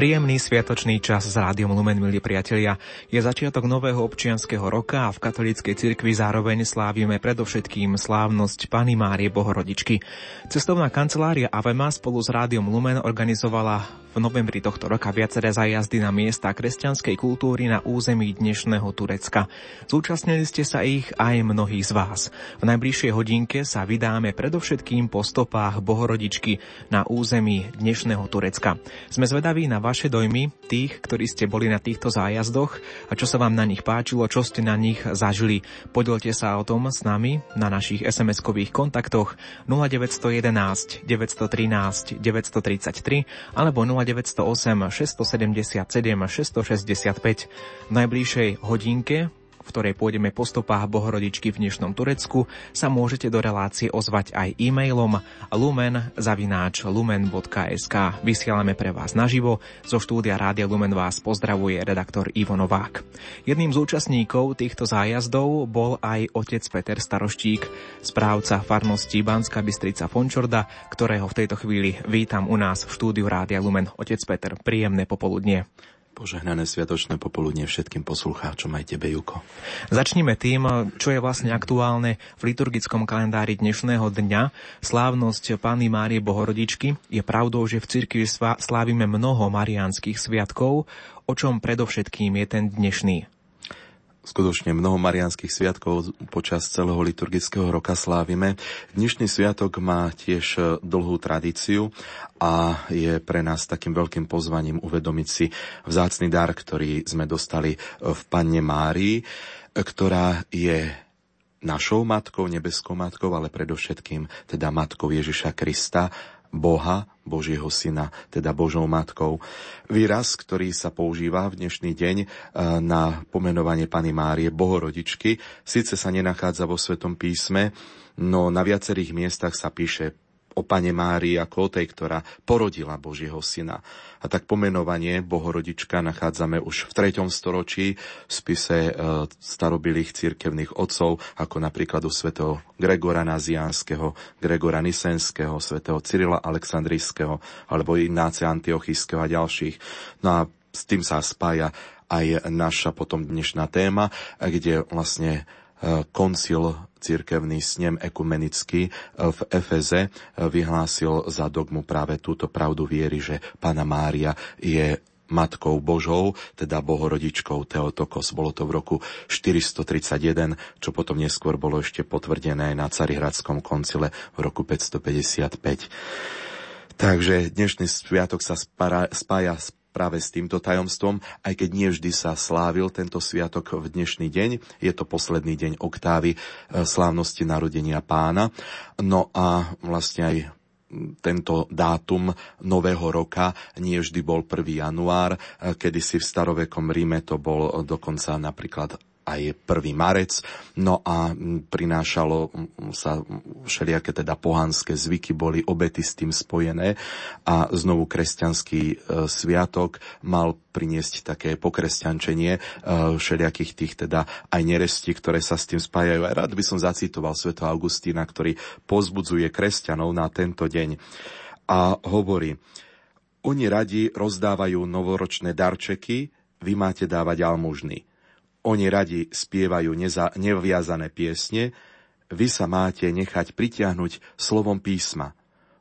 Príjemný sviatočný čas s Rádiom Lumen, milí priatelia. Je začiatok nového občianského roka a v katolíckej cirkvi zároveň slávime predovšetkým slávnosť Pany Márie Bohorodičky. Cestovná kancelária Avema spolu s Rádiom Lumen organizovala v novembri tohto roka viaceré zajazdy na miesta kresťanskej kultúry na území dnešného Turecka. Zúčastnili ste sa ich aj mnohí z vás. V najbližšej hodinke sa vydáme predovšetkým po stopách Bohorodičky na území dnešného Turecka. Sme zvedaví na vaše dojmy, tých, ktorí ste boli na týchto zájazdoch a čo sa vám na nich páčilo, čo ste na nich zažili. Podelte sa o tom s nami na našich SMS-kových kontaktoch 0911 913 933 alebo 0 0908 677 665. V najbližšej hodinke v ktorej pôjdeme po stopách Bohorodičky v dnešnom Turecku, sa môžete do relácie ozvať aj e-mailom lumen.lumen.sk. Vysielame pre vás naživo. Zo štúdia Rádia Lumen vás pozdravuje redaktor Ivo Novák. Jedným z účastníkov týchto zájazdov bol aj otec Peter Staroštík, správca farnosti Banská Bystrica Fončorda, ktorého v tejto chvíli vítam u nás v štúdiu Rádia Lumen. Otec Peter, príjemné popoludnie. Požehnané sviatočné popoludne všetkým poslucháčom aj tebe, Juko. Začníme tým, čo je vlastne aktuálne v liturgickom kalendári dnešného dňa. Slávnosť Panny Márie Bohorodičky. Je pravdou, že v cirkvi slávime mnoho mariánskych sviatkov, o čom predovšetkým je ten dnešný skutočne mnoho marianských sviatkov počas celého liturgického roka slávime. Dnešný sviatok má tiež dlhú tradíciu a je pre nás takým veľkým pozvaním uvedomiť si vzácny dar, ktorý sme dostali v Panne Márii, ktorá je našou matkou, nebeskou matkou, ale predovšetkým teda matkou Ježiša Krista, Boha, Božieho Syna, teda Božou Matkou. Výraz, ktorý sa používa v dnešný deň e, na pomenovanie Pany Márie, Bohorodičky, síce sa nenachádza vo Svetom písme, no na viacerých miestach sa píše o Pane Márii ako o tej, ktorá porodila Božieho syna. A tak pomenovanie Bohorodička nachádzame už v 3. storočí v spise e, starobilých cirkevných otcov, ako napríklad u svätého Gregora Nazianského, Gregora Nisenského, svätého Cyrila Aleksandrijského, alebo Ignácia Antiochijského a ďalších. No a s tým sa spája aj naša potom dnešná téma, kde vlastne koncil cirkevný snem ekumenický e, v Efeze e, vyhlásil za dogmu práve túto pravdu viery, že Pana Mária je Matkou Božou, teda Bohorodičkou Teotokos. Bolo to v roku 431, čo potom neskôr bolo ešte potvrdené na Carihradskom koncile v roku 555. Takže dnešný sviatok sa spája s práve s týmto tajomstvom, aj keď nie vždy sa slávil tento sviatok v dnešný deň. Je to posledný deň oktávy e, slávnosti narodenia pána. No a vlastne aj tento dátum nového roka nie vždy bol 1. január, e, kedy si v starovekom Ríme to bol dokonca napríklad aj 1. marec. No a prinášalo sa všelijaké teda pohanské zvyky, boli obety s tým spojené a znovu kresťanský e, sviatok mal priniesť také pokresťančenie e, všelijakých tých teda aj nerestí, ktoré sa s tým spájajú. A rád by som zacitoval sveto Augustína, ktorý pozbudzuje kresťanov na tento deň a hovorí, oni radi rozdávajú novoročné darčeky, vy máte dávať almužny. Oni radi spievajú neza, neviazané piesne, vy sa máte nechať pritiahnuť slovom písma.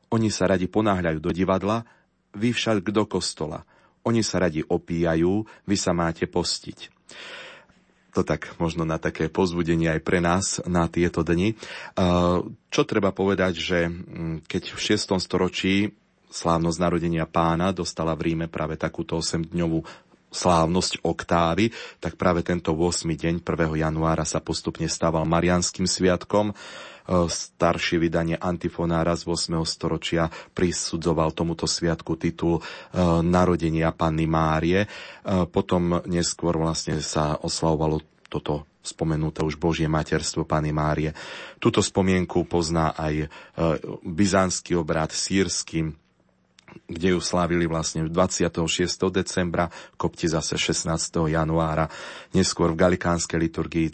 Oni sa radi ponáhľajú do divadla, vy však do kostola. Oni sa radi opíjajú, vy sa máte postiť. To tak možno na také pozbudenie aj pre nás na tieto dni. Čo treba povedať, že mm, keď v 6. storočí slávnosť narodenia pána dostala v Ríme práve takúto 8-dňovú slávnosť oktávy, tak práve tento 8. deň 1. januára sa postupne stával Marianským sviatkom. E, staršie vydanie Antifonára z 8. storočia prisudzoval tomuto sviatku titul e, Narodenia Panny Márie. E, potom neskôr vlastne sa oslavovalo toto spomenuté už Božie materstvo Pany Márie. Túto spomienku pozná aj byzantský obrad sírsky, kde ju slávili vlastne 26. decembra, kopti zase 16. januára. Neskôr v galikánskej liturgii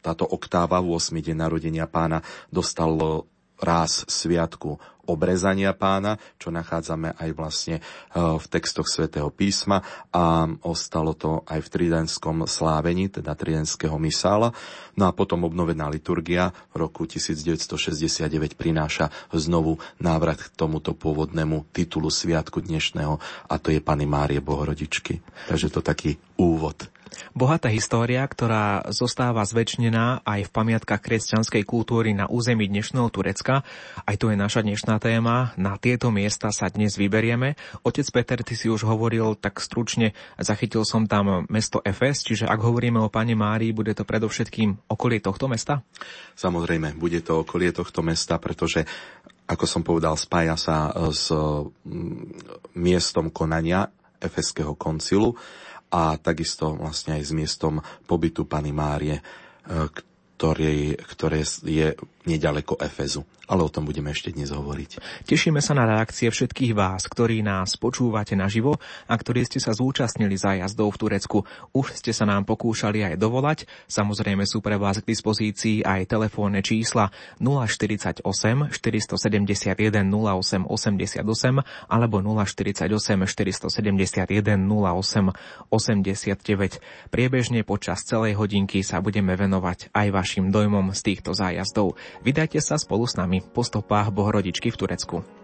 táto oktáva v 8. deň narodenia pána dostalo ráz sviatku obrezania pána, čo nachádzame aj vlastne e, v textoch svätého písma a ostalo to aj v tridenskom slávení, teda tridenského misála. No a potom obnovená liturgia v roku 1969 prináša znovu návrat k tomuto pôvodnému titulu sviatku dnešného a to je Pany Márie Bohorodičky. Takže to taký úvod. Bohatá história, ktorá zostáva zväčšnená aj v pamiatkách kresťanskej kultúry na území dnešného Turecka. Aj to je naša dnešná téma. Na tieto miesta sa dnes vyberieme. Otec Peter, ty si už hovoril tak stručne, zachytil som tam mesto Efes, čiže ak hovoríme o Pane Márii, bude to predovšetkým okolie tohto mesta? Samozrejme, bude to okolie tohto mesta, pretože ako som povedal, spája sa s mm, miestom konania Efeského koncilu a takisto vlastne aj s miestom pobytu Pany Márie, e, ktoré, ktoré je nedaleko Efezu ale o tom budeme ešte dnes hovoriť. Tešíme sa na reakcie všetkých vás, ktorí nás počúvate naživo a ktorí ste sa zúčastnili zájazdov v Turecku. Už ste sa nám pokúšali aj dovolať. Samozrejme sú pre vás k dispozícii aj telefónne čísla 048 471 08 88 alebo 048 471 08 89. Priebežne počas celej hodinky sa budeme venovať aj vašim dojmom z týchto zájazdov. Vydajte sa spolu s nami po stopách Bohorodičky v Turecku.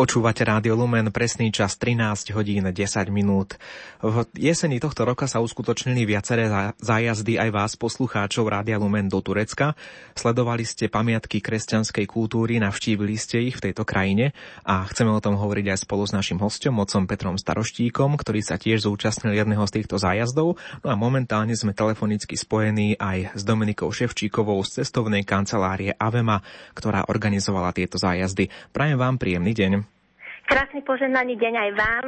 Počúvate Rádio Lumen, presný čas 13 hodín 10 minút. V jeseni tohto roka sa uskutočnili viaceré zájazdy aj vás, poslucháčov Rádia Lumen do Turecka. Sledovali ste pamiatky kresťanskej kultúry, navštívili ste ich v tejto krajine a chceme o tom hovoriť aj spolu s našim hostom, mocom Petrom Staroštíkom, ktorý sa tiež zúčastnil jedného z týchto zájazdov. No a momentálne sme telefonicky spojení aj s Dominikou Ševčíkovou z cestovnej kancelárie Avema, ktorá organizovala tieto zájazdy. Prajem vám príjemný deň. Krásny poženaný deň aj vám.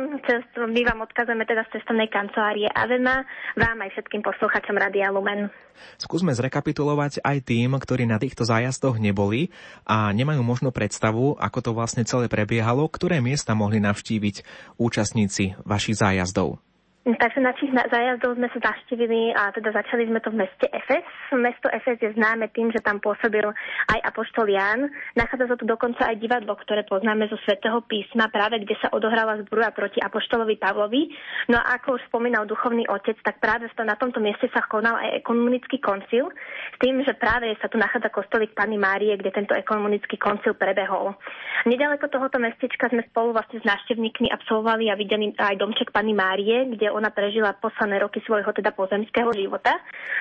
My vám odkazujeme teda z cestovnej kancelárie Avema, vám aj všetkým posluchačom Radia Lumen. Skúsme zrekapitulovať aj tým, ktorí na týchto zájazdoch neboli a nemajú možno predstavu, ako to vlastne celé prebiehalo, ktoré miesta mohli navštíviť účastníci vašich zájazdov. Takže našich zájazdov sme sa zaštívili a teda začali sme to v meste Efes. Mesto Efes je známe tým, že tam pôsobil aj apoštol Ján. Nachádza sa tu dokonca aj divadlo, ktoré poznáme zo svätého písma, práve kde sa odohrala zbruja proti apoštolovi Pavlovi. No a ako už spomínal duchovný otec, tak práve na tomto mieste sa konal aj ekonomický koncil, s tým, že práve sa tu nachádza kostolík Pany Márie, kde tento ekonomický koncil prebehol. Nedaleko tohoto mestečka sme spolu vlastne s návštevníkmi absolvovali a videli aj domček Pany Márie, kde ona prežila posledné roky svojho teda pozemského života.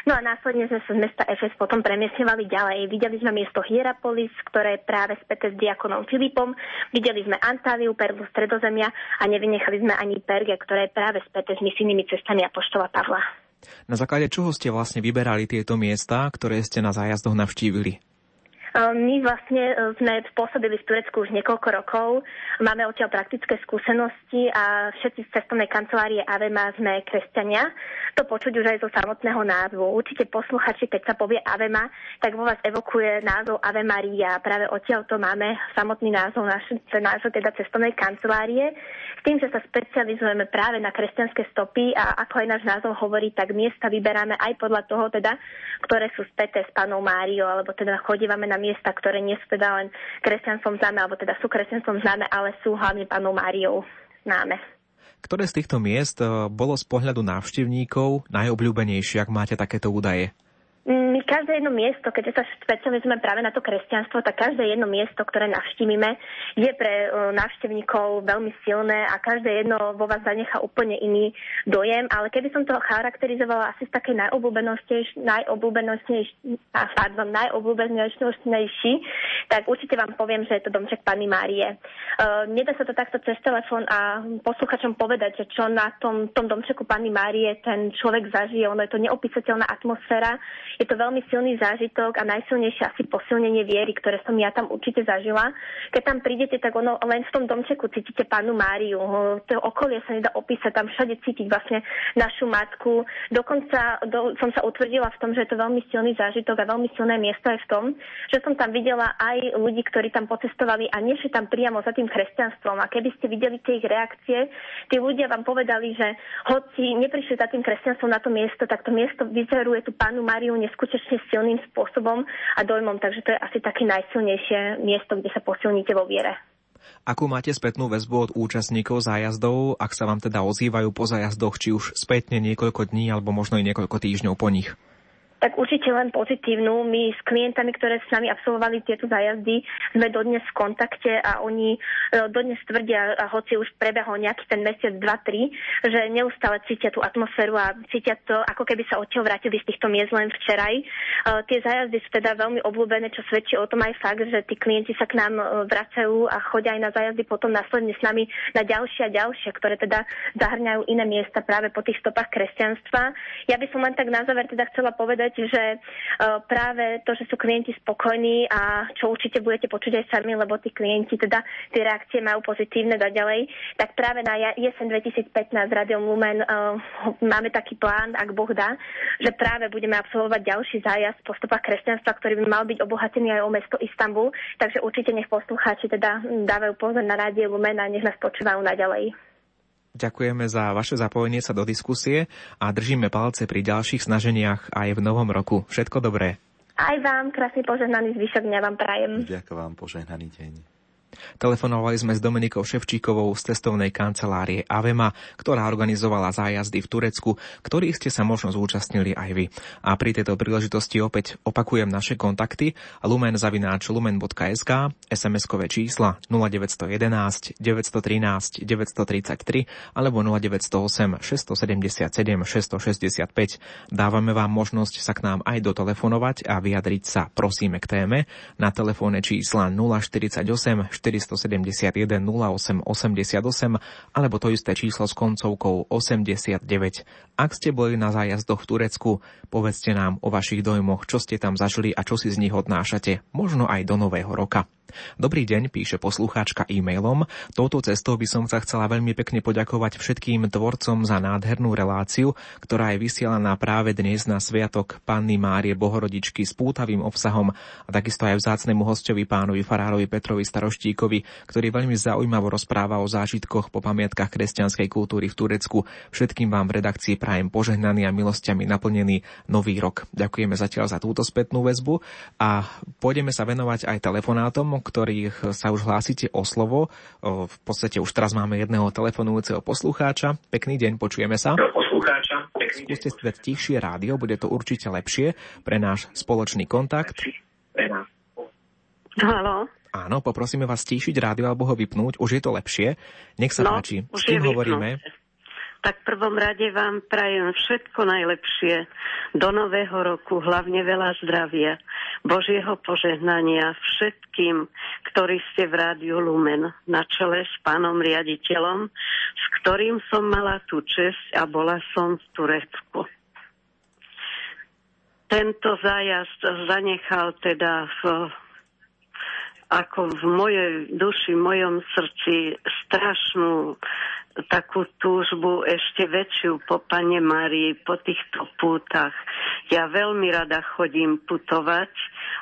No a následne sme sa z mesta Efes potom premiesňovali ďalej. Videli sme miesto Hierapolis, ktoré je práve späté s diakonom Filipom. Videli sme Antáliu, perlu Stredozemia a nevynechali sme ani Perge, ktoré je práve späté s misijnými cestami Apoštola Pavla. Na základe čoho ste vlastne vyberali tieto miesta, ktoré ste na zájazdoch navštívili? Ehm, my vlastne e, sme pôsobili v Turecku už niekoľko rokov. Máme odtiaľ praktické skúsenosti a všetci z cestovnej kancelárie Avema sme kresťania. To počuť už aj zo samotného názvu. Určite posluchači, keď sa povie Avema, tak vo vás evokuje názov Ave Maria. Práve odtiaľ to máme samotný názov nášho naš, teda cestovnej kancelárie. S tým, že sa specializujeme práve na kresťanské stopy a ako aj náš názov hovorí, tak miesta vyberáme aj podľa toho, teda, ktoré sú späté s panou Máriou, alebo teda chodívame na miesta, ktoré nie sú teda len kresťanstvom známe, alebo teda sú kresťanstvom známe, ale sú hlavne panou Máriou známe. Ktoré z týchto miest eh, bolo z pohľadu návštevníkov najobľúbenejšie, ak máte takéto údaje? My každé jedno miesto, keďže sa špecializujeme práve na to kresťanstvo, tak každé jedno miesto, ktoré navštívime, je pre uh, návštevníkov veľmi silné a každé jedno vo vás zanechá úplne iný dojem. Ale keby som to charakterizovala asi z takej najobľúbenejší, tak určite vám poviem, že je to domček Panny Márie. Uh, nedá sa to takto cez telefón a posluchačom povedať, že čo na tom, tom domčeku Panny Márie ten človek zažije. Ono je to neopísateľná atmosféra je to veľmi silný zážitok a najsilnejšie asi posilnenie viery, ktoré som ja tam určite zažila. Keď tam prídete, tak ono len v tom domčeku cítite pánu Máriu. To okolie sa nedá opísať, tam všade cítiť vlastne našu matku. Dokonca do, som sa utvrdila v tom, že je to veľmi silný zážitok a veľmi silné miesto aj v tom, že som tam videla aj ľudí, ktorí tam pocestovali a nešli tam priamo za tým kresťanstvom. A keby ste videli tie ich reakcie, tí ľudia vám povedali, že hoci neprišli za tým kresťanstvom na to miesto, tak to miesto vyzeruje tú pánu Máriu neskutočne silným spôsobom a dojmom, takže to je asi také najsilnejšie miesto, kde sa posilníte vo viere. Akú máte spätnú väzbu od účastníkov zájazdov, ak sa vám teda ozývajú po zájazdoch, či už spätne niekoľko dní alebo možno i niekoľko týždňov po nich? Tak určite len pozitívnu. My s klientami, ktoré s nami absolvovali tieto zájazdy, sme dodnes v kontakte a oni e, dodnes tvrdia, a hoci už prebehol nejaký ten mesiac, dva, tri, že neustále cítia tú atmosféru a cítia to, ako keby sa odtiaľ vrátili z týchto miest len včeraj. E, tie zájazdy sú teda veľmi obľúbené, čo svedčí o tom aj fakt, že tí klienti sa k nám e, vracajú a chodia aj na zájazdy potom následne s nami na ďalšie a ďalšie, ktoré teda zahrňajú iné miesta práve po tých stopách kresťanstva. Ja by som len tak na záver teda chcela povedať, povedať, že e, práve to, že sú klienti spokojní a čo určite budete počuť aj sami, lebo tí klienti teda tie reakcie majú pozitívne a ďalej, tak práve na jesen 2015 Radio Lumen uh, máme taký plán, ak Boh dá, že práve budeme absolvovať ďalší zájazd po stopách kresťanstva, ktorý by mal byť obohatený aj o mesto Istanbul, takže určite nech poslucháči teda dávajú pozor na Radio Lumen a nech nás počúvajú naďalej. Ďakujeme za vaše zapojenie sa do diskusie a držíme palce pri ďalších snaženiach aj v novom roku. Všetko dobré. Aj vám krásny požehnaný zvyšok dňa vám prajem. Ďakujem vám požehnaný deň. Telefonovali sme s Dominikou Ševčíkovou z cestovnej kancelárie Avema, ktorá organizovala zájazdy v Turecku, ktorých ste sa možno zúčastnili aj vy. A pri tejto príležitosti opäť opakujem naše kontakty lumen.sk, SMS-kové čísla 0911 913 933 alebo 0908 677 665. Dávame vám možnosť sa k nám aj dotelefonovať a vyjadriť sa prosíme k téme na telefónne čísla 048 471 08 88 alebo to isté číslo s koncovkou 89. Ak ste boli na zájazdoch v Turecku, povedzte nám o vašich dojmoch, čo ste tam zažili a čo si z nich odnášate, možno aj do nového roka. Dobrý deň, píše poslucháčka e-mailom. Touto cestou by som sa chcela veľmi pekne poďakovať všetkým tvorcom za nádhernú reláciu, ktorá je vysielaná práve dnes na Sviatok Panny Márie Bohorodičky s pútavým obsahom a takisto aj vzácnemu hostovi pánovi farárovi Petrovi Staroštíkovi, ktorý veľmi zaujímavo rozpráva o zážitkoch po pamiatkách kresťanskej kultúry v Turecku. Všetkým vám v redakcii prajem požehnaný a milosťami naplnený nový rok. Ďakujeme zatiaľ za túto spätnú väzbu a pôjdeme sa venovať aj telefonátom, ktorých sa už hlásite o slovo. V podstate už teraz máme jedného telefonujúceho poslucháča. Pekný deň, počujeme sa. Skúste dať tichšie rádio, bude to určite lepšie pre náš spoločný kontakt. Halo. Áno, poprosíme vás stíšiť rádio alebo ho vypnúť. Už je to lepšie. Nech sa no, páči. S kým hovoríme? Vypnúť tak v prvom rade vám prajem všetko najlepšie do nového roku, hlavne veľa zdravia, Božieho požehnania všetkým, ktorí ste v Rádiu Lumen na čele s pánom riaditeľom, s ktorým som mala tú česť a bola som v Turecku. Tento zájazd zanechal teda v, ako v mojej duši, v mojom srdci strašnú takú túžbu ešte väčšiu po Pane Marii, po týchto pútach. Ja veľmi rada chodím putovať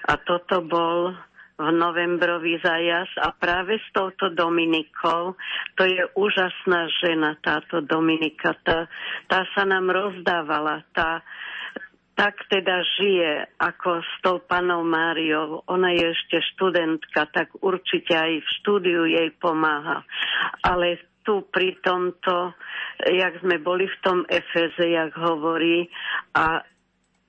a toto bol v novembrový zajazd a práve s touto Dominikou, to je úžasná žena, táto Dominika, tá, tá sa nám rozdávala, tá, tak teda žije ako s tou panou Máriou. Ona je ešte študentka, tak určite aj v štúdiu jej pomáha. Ale tu pri tomto, jak sme boli v tom Efeze, jak hovorí, a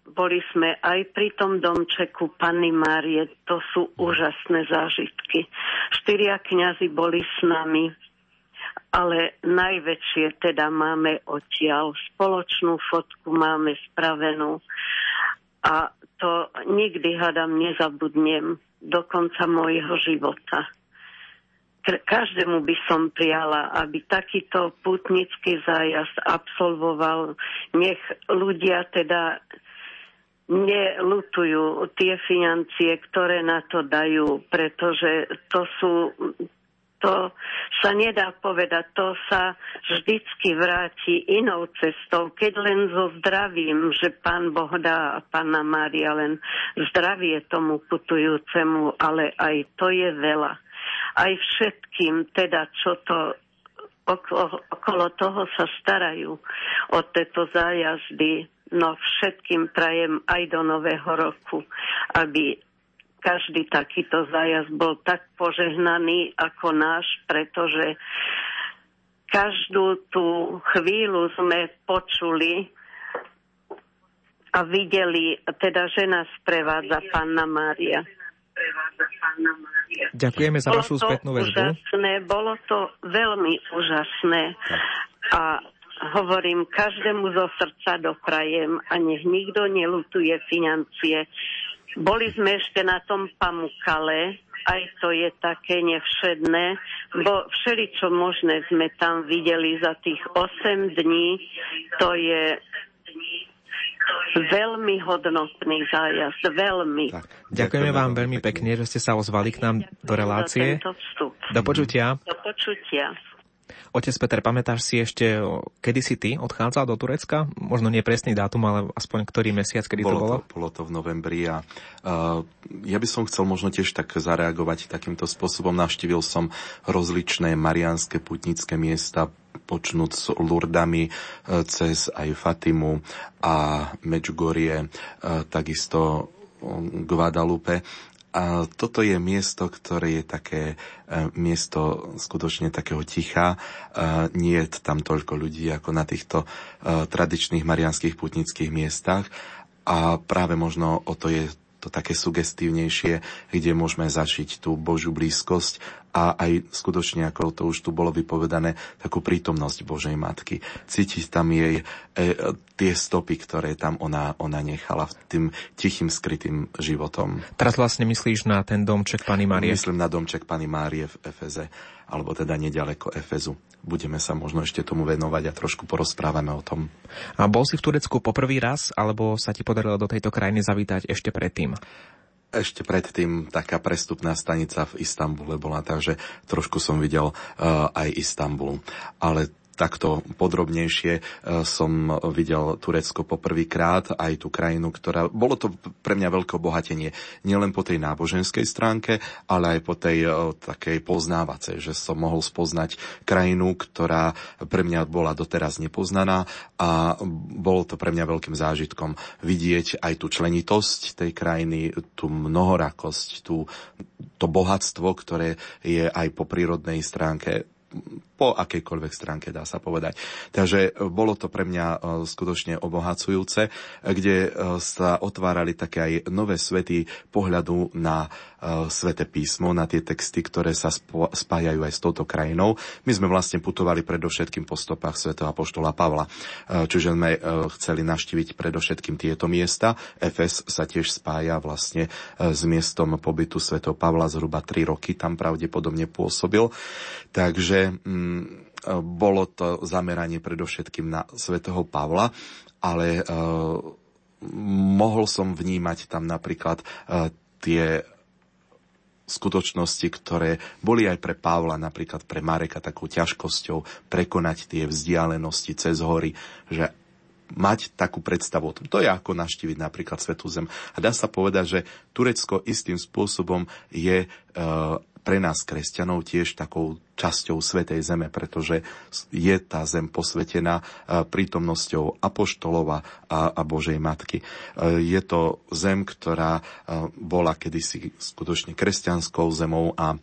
boli sme aj pri tom domčeku Panny Márie, to sú úžasné zážitky. Štyria kňazi boli s nami, ale najväčšie teda máme odtiaľ. Spoločnú fotku máme spravenú a to nikdy, hadam, nezabudnem do konca môjho života každému by som prijala, aby takýto putnický zájazd absolvoval. Nech ľudia teda nelutujú tie financie, ktoré na to dajú, pretože to sú to sa nedá povedať, to sa vždycky vráti inou cestou, keď len so zdravím, že pán Boh dá a pána Mária len zdravie tomu putujúcemu, ale aj to je veľa aj všetkým, teda čo to okolo, toho sa starajú o tieto zájazdy. No všetkým prajem aj do nového roku, aby každý takýto zájazd bol tak požehnaný ako náš, pretože každú tú chvíľu sme počuli a videli, teda že Panna Mária. Ďakujeme za vašu spätnú väzbu. Úžasné, bolo to veľmi úžasné. A hovorím, každému zo srdca doprajem a nech nikto nelutuje financie. Boli sme ešte na tom Pamukale, aj to je také nevšedné, bo všeličo možné sme tam videli za tých 8 dní. To je veľmi hodnotný zájazd, veľmi. Tak, ďakujeme vám veľmi pekne, že ste sa ozvali k nám do relácie. Do počutia. Do počutia. Otec Peter, pamätáš si ešte, kedy si ty odchádzal do Turecka? Možno nie presný dátum, ale aspoň ktorý mesiac, kedy bolo to bolo? To, bolo to v novembri a uh, ja by som chcel možno tiež tak zareagovať takýmto spôsobom. Navštívil som rozličné marianské putnické miesta, počnúť s Lurdami e, cez aj Fatimu a Medjugorje, e, takisto Guadalupe. A toto je miesto, ktoré je také e, miesto skutočne takého ticha. Nie je tam toľko ľudí ako na týchto tradičných marianských putnických miestach. A práve možno o to je to také sugestívnejšie, kde môžeme zažiť tú Božiu blízkosť a aj skutočne, ako to už tu bolo vypovedané, takú prítomnosť Božej Matky. Cítiť tam jej e, tie stopy, ktoré tam ona, ona nechala tým tichým, skrytým životom. Teraz vlastne myslíš na ten domček Pany Márie? Myslím na domček Pany Márie v Efeze, alebo teda nedaleko Efezu. Budeme sa možno ešte tomu venovať a trošku porozprávame o tom. A bol si v Turecku poprvý raz, alebo sa ti podarilo do tejto krajiny zavítať ešte predtým? Ešte predtým taká prestupná stanica v Istambule bola, takže trošku som videl uh, aj Istanbul. Ale takto podrobnejšie e, som videl Turecko poprvýkrát, aj tú krajinu, ktorá... Bolo to pre mňa veľké obohatenie. Nielen po tej náboženskej stránke, ale aj po tej e, takej poznávacej, že som mohol spoznať krajinu, ktorá pre mňa bola doteraz nepoznaná a bolo to pre mňa veľkým zážitkom vidieť aj tú členitosť tej krajiny, tú mnohorakosť, tú, to bohatstvo, ktoré je aj po prírodnej stránke po akejkoľvek stránke, dá sa povedať. Takže e, bolo to pre mňa e, skutočne obohacujúce, e, kde sa otvárali také aj nové svety pohľadu na svete písmo, na tie texty, ktoré sa spájajú aj s touto krajinou. My sme vlastne putovali predovšetkým po stopách svätého Apoštola Pavla, čiže sme chceli naštíviť predovšetkým tieto miesta. Efes sa tiež spája vlastne s miestom pobytu svätého Pavla zhruba 3 roky, tam pravdepodobne pôsobil. Takže mm, bolo to zameranie predovšetkým na svätého Pavla, ale uh, mohol som vnímať tam napríklad uh, tie skutočnosti, ktoré boli aj pre Pavla, napríklad pre Mareka takou ťažkosťou prekonať tie vzdialenosti cez hory, že mať takú predstavu o tom. To je ako naštíviť napríklad Svetú Zem. A dá sa povedať, že Turecko istým spôsobom je uh, pre nás kresťanov tiež takou časťou Svetej Zeme, pretože je tá zem posvetená e, prítomnosťou Apoštolova a, Božej Matky. E, je to zem, ktorá e, bola kedysi skutočne kresťanskou zemou a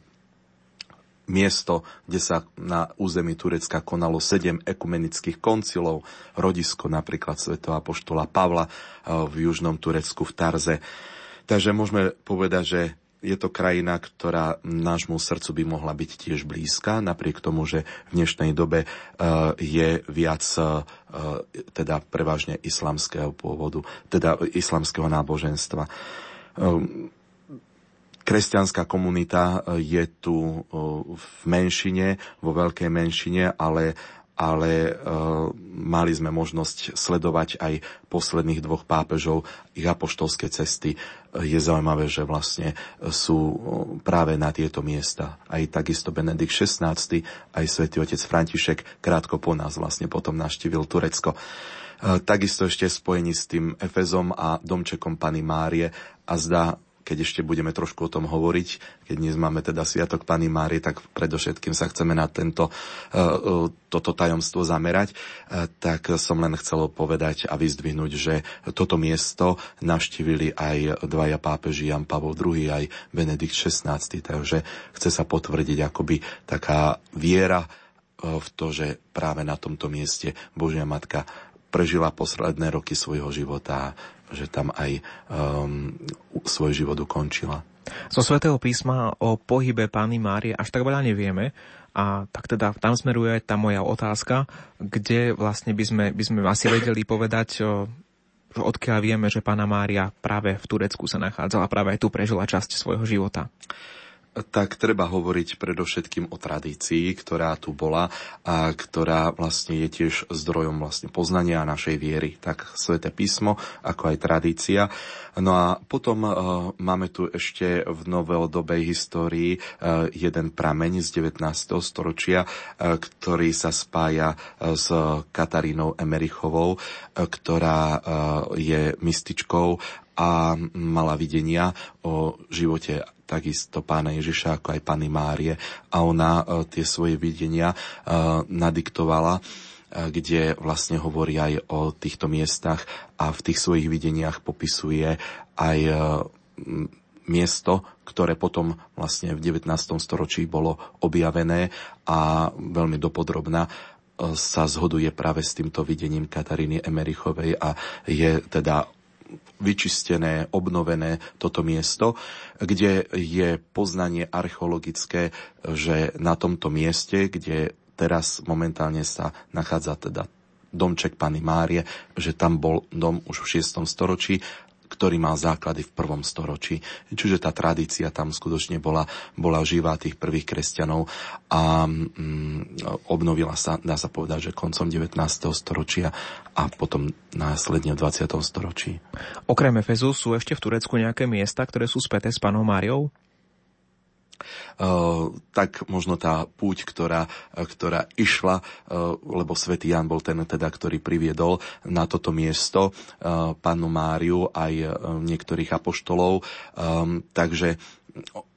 miesto, kde sa na území Turecka konalo sedem ekumenických koncilov, rodisko napríklad svätého Apoštola Pavla v južnom Turecku v Tarze. Takže môžeme povedať, že je to krajina, ktorá nášmu srdcu by mohla byť tiež blízka, napriek tomu, že v dnešnej dobe e, je viac e, teda prevažne islamského pôvodu, teda islamského náboženstva. E, kresťanská komunita je tu v menšine, vo veľkej menšine, ale ale e, mali sme možnosť sledovať aj posledných dvoch pápežov, ich apoštolské cesty. Je zaujímavé, že vlastne sú e, práve na tieto miesta. Aj takisto Benedikt XVI, aj svätý otec František krátko po nás vlastne potom naštívil Turecko. E, takisto ešte spojení s tým Efezom a domčekom Pany Márie a zdá keď ešte budeme trošku o tom hovoriť, keď dnes máme teda Sviatok Pany Márie, tak predovšetkým sa chceme na tento, e, e, toto tajomstvo zamerať, e, tak som len chcel povedať a vyzdvihnúť, že toto miesto navštívili aj dvaja pápeži, Jan Pavol II aj Benedikt XVI, takže chce sa potvrdiť akoby taká viera v to, že práve na tomto mieste Božia Matka prežila posledné roky svojho života že tam aj um, svoj život ukončila. Zo svätého písma o pohybe Pány Márie až tak veľa nevieme, a tak teda tam smeruje tá moja otázka, kde vlastne by sme, by sme asi vedeli povedať, odkiaľ vieme, že Pána Mária práve v Turecku sa nachádzala, práve aj tu prežila časť svojho života tak treba hovoriť predovšetkým o tradícii, ktorá tu bola a ktorá vlastne je tiež zdrojom vlastne poznania našej viery. Tak Sveté písmo, ako aj tradícia. No a potom uh, máme tu ešte v novodobej histórii uh, jeden prameň z 19. storočia, uh, ktorý sa spája s Katarínou Emerichovou, uh, ktorá uh, je mystičkou a mala videnia o živote takisto pána Ježiša, ako aj pani Márie. A ona e, tie svoje videnia e, nadiktovala e, kde vlastne hovorí aj o týchto miestach a v tých svojich videniach popisuje aj miesto, ktoré potom vlastne v 19. storočí bolo objavené a veľmi dopodrobná sa zhoduje práve s týmto videním Kataríny Emerichovej a je teda vyčistené, obnovené toto miesto, kde je poznanie archeologické, že na tomto mieste, kde teraz momentálne sa nachádza teda domček Pany Márie, že tam bol dom už v 6. storočí, ktorý mal základy v prvom storočí. Čiže tá tradícia tam skutočne bola, bola živá tých prvých kresťanov a mm, obnovila sa, dá sa povedať, že koncom 19. storočia a potom následne v 20. storočí. Okrem Efezu sú ešte v Turecku nejaké miesta, ktoré sú späté s panou Máriou? Uh, tak možno tá púť, ktorá, ktorá išla, uh, lebo svätý Jan bol ten, teda, ktorý priviedol na toto miesto uh, panu Máriu aj niektorých apoštolov. Um, takže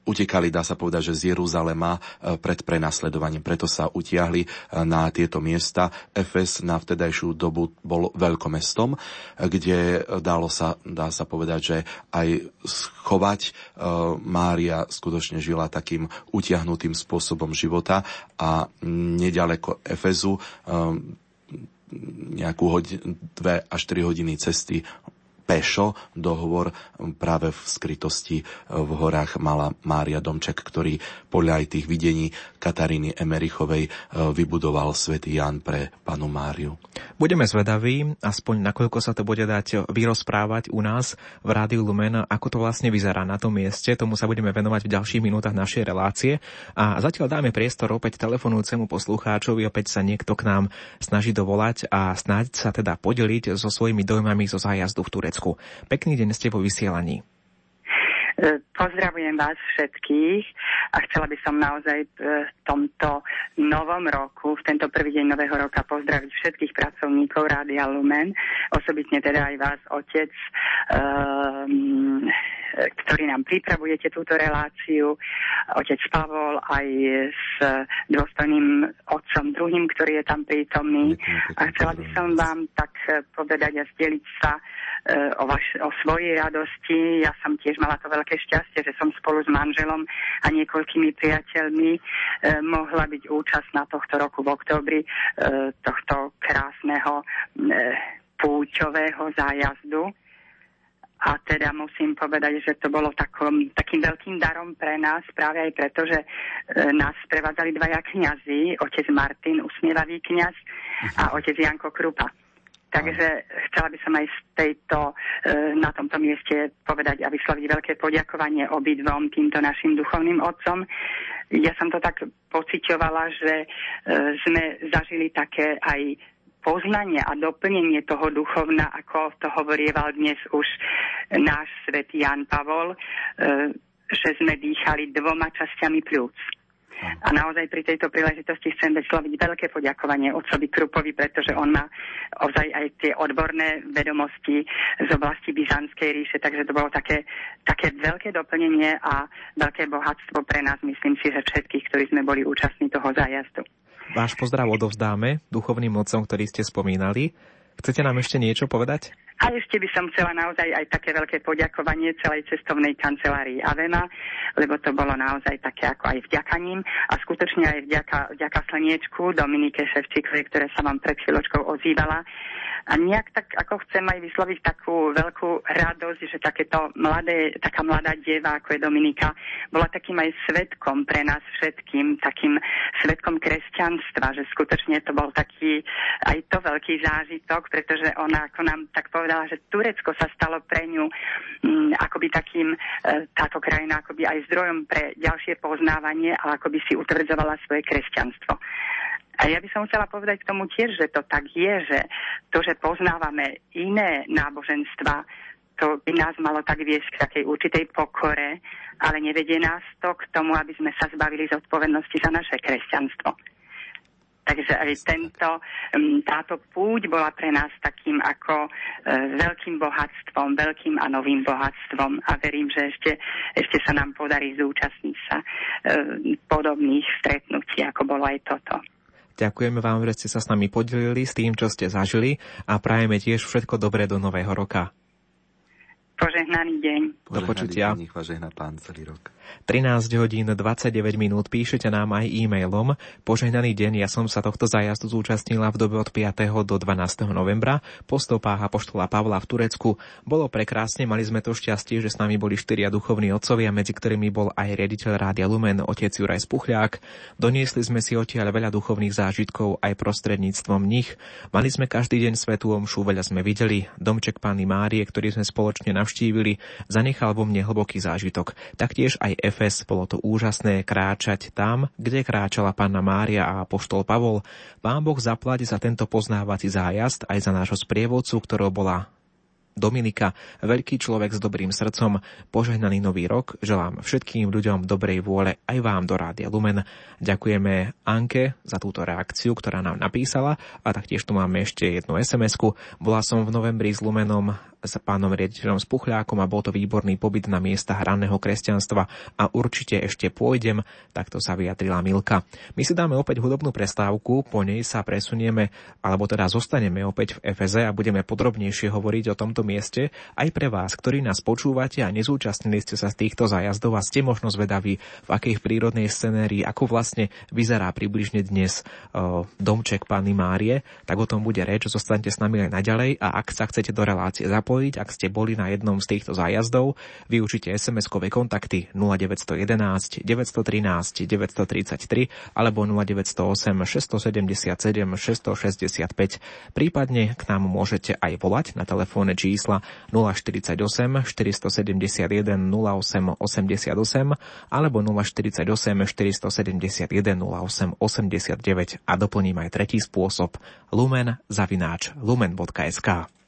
utekali, dá sa povedať, že z Jeruzalema e, pred prenasledovaním. Preto sa utiahli e, na tieto miesta. Efes na vtedajšiu dobu bol veľkomestom, e, kde dalo sa, dá sa povedať, že aj schovať Mária skutočne žila takým utiahnutým spôsobom života a nedaleko Efezu nejakú hodin, dve až tri hodiny cesty pešo dohovor práve v skrytosti v horách mala Mária Domček, ktorý podľa aj tých videní Kataríny Emerichovej e, vybudoval svätý Jan pre panu Máriu. Budeme zvedaví, aspoň nakoľko sa to bude dať vyrozprávať u nás v Rádiu Lumen, ako to vlastne vyzerá na tom mieste. Tomu sa budeme venovať v ďalších minútach našej relácie. A zatiaľ dáme priestor opäť telefonujúcemu poslucháčovi, opäť sa niekto k nám snaží dovolať a snáď sa teda podeliť so svojimi dojmami zo zájazdu v Turecku. Slovensku. Pekný deň ste vo vysielaní. E, pozdravujem vás všetkých a chcela by som naozaj v tomto novom roku, v tento prvý deň nového roka pozdraviť všetkých pracovníkov Rádia Lumen, osobitne teda aj vás, otec, um, ktorý nám pripravujete túto reláciu, otec Pavol aj s dôstojným otcom druhým, ktorý je tam prítomný. A chcela by som vám tak povedať a zdieľiť sa e, o, vaš, o svojej radosti. Ja som tiež mala to veľké šťastie, že som spolu s manželom a niekoľkými priateľmi e, mohla byť účastná tohto roku v oktobri e, tohto krásneho púťového zájazdu a teda musím povedať, že to bolo takom, takým veľkým darom pre nás, práve aj preto, že e, nás prevádzali dvaja kňazi, otec Martin, usmievavý kňaz a mhm. otec Janko Krupa. Takže chcela by som aj z tejto, e, na tomto mieste povedať a vysloviť veľké poďakovanie obidvom týmto našim duchovným otcom. Ja som to tak pociťovala, že e, sme zažili také aj poznanie a doplnenie toho duchovna, ako to hovorieval dnes už náš svätý Jan Pavol, e, že sme dýchali dvoma časťami pľúc. A naozaj pri tejto príležitosti chcem vysloviť veľké poďakovanie otcovi Krupovi, pretože on má ozaj aj tie odborné vedomosti z oblasti Byzantskej ríše, takže to bolo také, také veľké doplnenie a veľké bohatstvo pre nás, myslím si, že všetkých, ktorí sme boli účastní toho zájazdu. Váš pozdrav odovzdáme duchovným mocom, ktorý ste spomínali. Chcete nám ešte niečo povedať? A ešte by som chcela naozaj aj také veľké poďakovanie celej cestovnej kancelárii Avena, lebo to bolo naozaj také ako aj vďakaním a skutočne aj vďaka, vďaka Slniečku Dominike Ševčíkovej, ktoré sa vám pred chvíľočkou ozývala, a nejak tak ako chcem aj vysloviť takú veľkú radosť, že takéto mladé, taká mladá deva, ako je Dominika, bola takým aj svetkom pre nás všetkým, takým svetkom kresťanstva, že skutočne to bol taký aj to veľký zážitok, pretože ona ako nám tak povedala, že Turecko sa stalo pre ňu mm, akoby takým, e, táto krajina akoby aj zdrojom pre ďalšie poznávanie, ale akoby si utvrdzovala svoje kresťanstvo. A ja by som chcela povedať k tomu tiež, že to tak je, že to, že poznávame iné náboženstva, to by nás malo tak viesť k takej určitej pokore, ale nevedie nás to k tomu, aby sme sa zbavili zodpovednosti za naše kresťanstvo. Takže aj tento, táto púť bola pre nás takým ako e, veľkým bohatstvom, veľkým a novým bohatstvom a verím, že ešte, ešte sa nám podarí zúčastniť sa e, podobných stretnutí, ako bolo aj toto. Ďakujeme vám, že ste sa s nami podelili s tým, čo ste zažili a prajeme tiež všetko dobré do nového roka. Požehnaný deň. Do počutia. Deň, pán celý rok. 13 hodín 29 minút píšete nám aj e-mailom. Požehnaný deň, ja som sa tohto zájazdu zúčastnila v dobe od 5. do 12. novembra po stopách Apoštola Pavla v Turecku. Bolo prekrásne, mali sme to šťastie, že s nami boli štyria duchovní otcovia, medzi ktorými bol aj riaditeľ Rádia Lumen, otec Juraj Spuchľák. Doniesli sme si odtiaľ veľa duchovných zážitkov aj prostredníctvom nich. Mali sme každý deň svetú omšu, veľa sme videli. Domček Panny Márie, ktorý sme spoločne navštívili, zanechal vo mne hlboký zážitok. Taktiež aj Efes, bolo to úžasné kráčať tam, kde kráčala Panna Mária a poštol Pavol. Pán Boh zaplať za tento poznávací zájazd aj za nášho sprievodcu, ktorou bola Dominika, veľký človek s dobrým srdcom, požehnaný nový rok, želám všetkým ľuďom dobrej vôle. Aj vám do Rádia Lumen. Ďakujeme Anke za túto reakciu, ktorá nám napísala. A taktiež tu máme ešte jednu SMS-ku. Bola som v novembri s Lumenom s pánom riaditeľom Spuchľákom a bol to výborný pobyt na miesta hraného kresťanstva. A určite ešte pôjdem, takto sa vyjadrila Milka. My si dáme opäť hudobnú prestávku, po nej sa presunieme, alebo teda zostaneme opäť v Efeze a budeme podrobnejšie hovoriť o tomto mieste. Aj pre vás, ktorí nás počúvate a nezúčastnili ste sa z týchto zájazdov a ste možno zvedaví, v akej prírodnej scenérii, ako vlastne vyzerá približne dnes o, domček Panny Márie, tak o tom bude reč, zostaňte s nami aj naďalej a ak sa chcete do relácie zapojiť, zapojiť, ak ste boli na jednom z týchto zájazdov. Využite SMS-kové kontakty 0911 913 933 alebo 0908 677 665. Prípadne k nám môžete aj volať na telefónne čísla 048 471 08 88 alebo 048 471 08 89 a doplním aj tretí spôsob lumen zavináč lumen.sk.